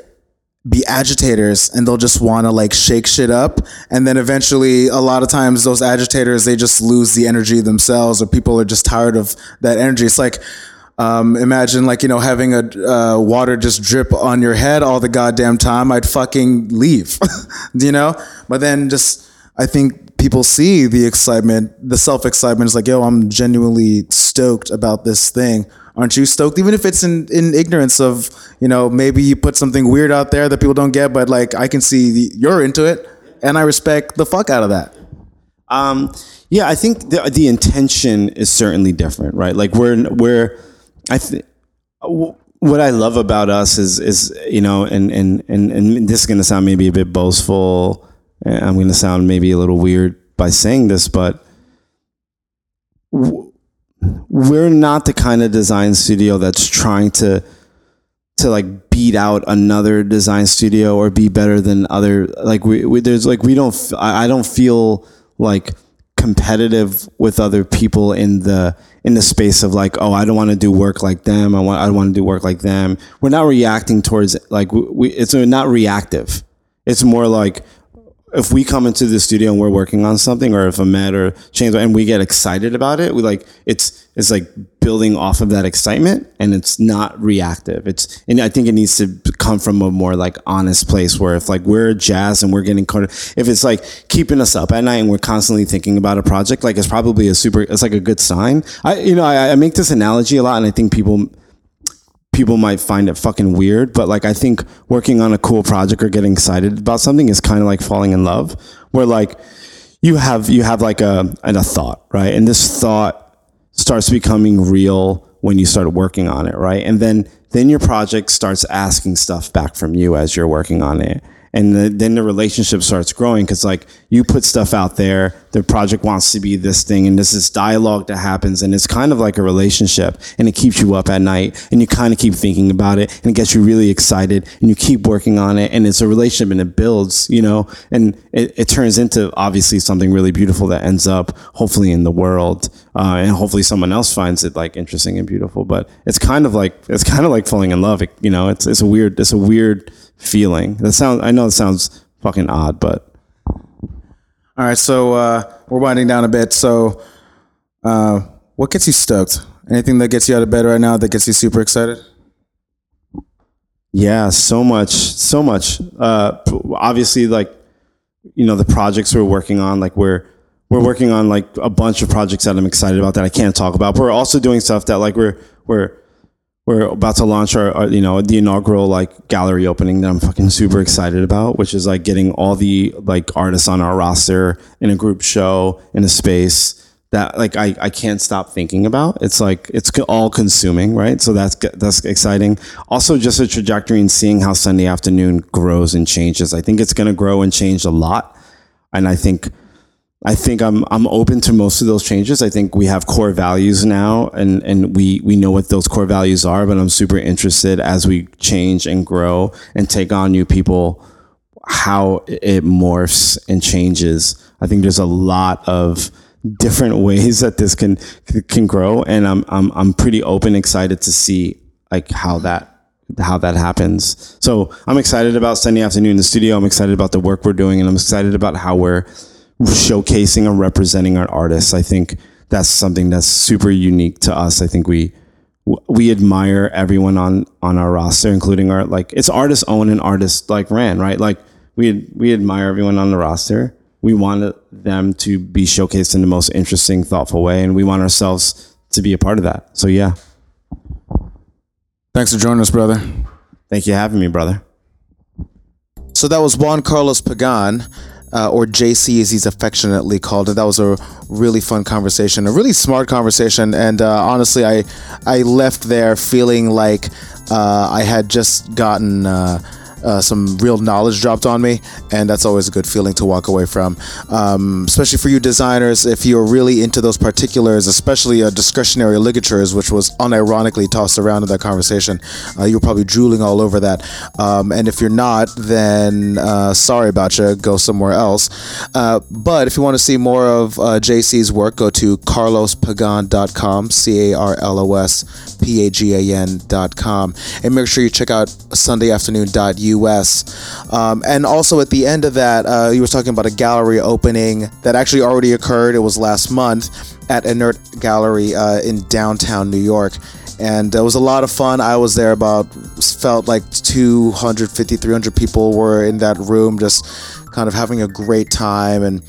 be agitators and they'll just want to like shake shit up. And then eventually a lot of times those agitators they just lose the energy themselves or people are just tired of that energy. It's like um, imagine like you know having a uh, water just drip on your head all the goddamn time i'd fucking leave you know? But then just i think people see the excitement the self excitement is like yo i'm genuinely stoked about this thing aren't you stoked? Even if it's in, in ignorance of you know maybe you put something weird out there that people don't get but like i can see the, you're into it and i respect the fuck out of that. Um, yeah i think the, the intention is certainly different right? Like we're we're i think what i love about us is is you know and and and, and this is going to sound maybe a bit boastful i'm going to sound maybe a little weird by saying this but we're not the kind of design studio that's trying to to like beat out another design studio or be better than other like we, we there's like we don't I don't feel like competitive with other people in the in the space of like oh I don't want to do work like them I want I want to do work like them. We're not reacting towards like we it's not reactive. It's more like if we come into the studio and we're working on something or if a matter changes and we get excited about it we like it's it's like building off of that excitement and it's not reactive. It's and i think it needs to come from a more like honest place where if like we're jazz and we're getting caught if it's like keeping us up at night and we're constantly thinking about a project like it's probably a super it's like a good sign. I you know i, I make this analogy a lot and i think people people might find it fucking weird, but like I think working on a cool project or getting excited about something is kind of like falling in love, where like you have you have like a and a thought, right? And this thought starts becoming real when you start working on it, right? And then then your project starts asking stuff back from you as you're working on it and the, then the relationship starts growing because like you put stuff out there the project wants to be this thing and there's this dialogue that happens and it's kind of like a relationship and it keeps you up at night and you kind of keep thinking about it and it gets you really excited and you keep working on it and it's a relationship and it builds you know? And it, it turns into obviously something really beautiful that ends up hopefully in the world uh, and hopefully someone else finds it like interesting and beautiful but it's kind of like it's kind of like falling in love it, you know? It's, it's a weird it's a weird feeling. That sounds. I know it sounds fucking odd, but all right. So uh, we're winding down a bit. So, uh, what gets you stoked? Anything that gets you out of bed right now that gets you super excited? Yeah, so much, so much. Uh, obviously, like you know, the projects we're working on, like we're we're working on like a bunch of projects that I'm excited about that I can't talk about. But we're also doing stuff that like we're we're we're about to launch our, our, you know the inaugural like gallery opening that I'm fucking super excited about, which is like getting all the like artists on our roster in a group show in a space that like I, I can't stop thinking about. It's like it's all consuming, right? So that's that's exciting. Also, just a trajectory and seeing how Sunday afternoon grows and changes. I think it's going to grow and change a lot, and I think I think I'm I'm open to most of those changes. I think we have core values now, and and we we know what those core values are. But I'm super interested as we change and grow and take on new people, how it morphs and changes. I think there's a lot of different ways that this can can grow, and I'm I'm I'm pretty open, excited to see like how that how that happens. So I'm excited about Sunday afternoon in the studio. I'm excited about the work we're doing, and I'm excited about how we're showcasing and representing our artists. I think that's something that's super unique to us. I think we we admire everyone on on our roster, including our like it's artist owned and artist like ran right. Like we we admire everyone on the roster. We want them to be showcased in the most interesting, thoughtful way, and we want ourselves to be a part of that. So yeah. Thanks for joining us, brother. Thank you for having me, brother. So that was Juan Carlos Pagan uh, or JC as he's affectionately called. And That was a really fun conversation, a really smart conversation, and uh, honestly, I I left there feeling like uh, I had just gotten uh, some real knowledge dropped on me, and that's always a good feeling to walk away from. Um, especially for you designers, if you're really into those particulars, especially uh, discretionary ligatures, which was unironically tossed around in that conversation, uh, you were probably drooling all over that. Um, and if you're not, then uh, sorry about you. Go somewhere else. Uh, but if you want to see more of uh, JC's work, go to carlospagan.com, C A R L O S P A G A N.com, and make sure you check out SundayAfternoon.us US. Um, and also at the end of that, uh, you were talking about a gallery opening that actually already occurred. It was last month at Inert Gallery uh, in downtown New York. And it was a lot of fun. I was there about, felt like 250, 300 people were in that room just kind of having a great time and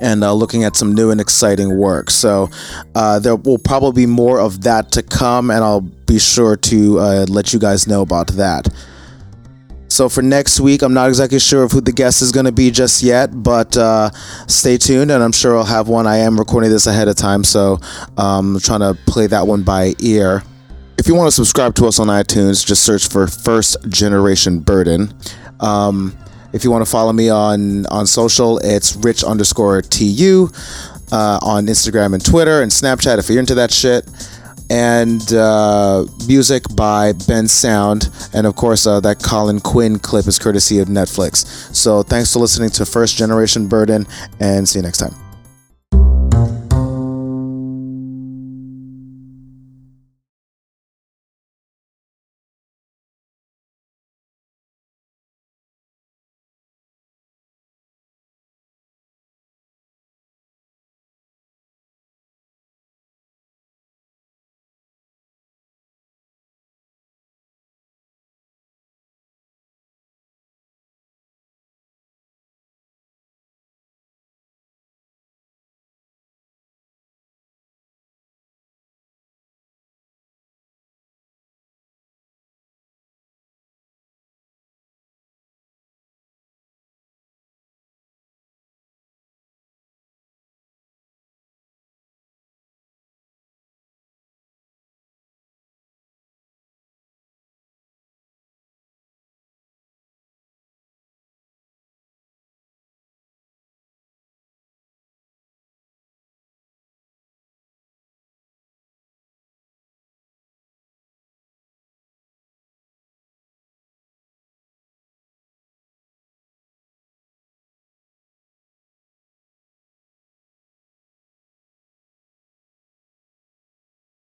and uh, looking at some new and exciting work. So uh, there will probably be more of that to come, and I'll be sure to uh, let you guys know about that. So for next week, I'm not exactly sure of who the guest is going to be just yet, but uh, stay tuned, and I'm sure I'll have one. I am recording this ahead of time, so um, I'm trying to play that one by ear. If you want to subscribe to us on iTunes, just search for First Generation Burden. Um, if you want to follow me on on social, it's rich underscore tu uh, on Instagram and Twitter and Snapchat if you're into that shit and uh, music by Bensound. And of course, uh, that Colin Quinn clip is courtesy of Netflix. So thanks for listening to First Generation Burden, and see you next time.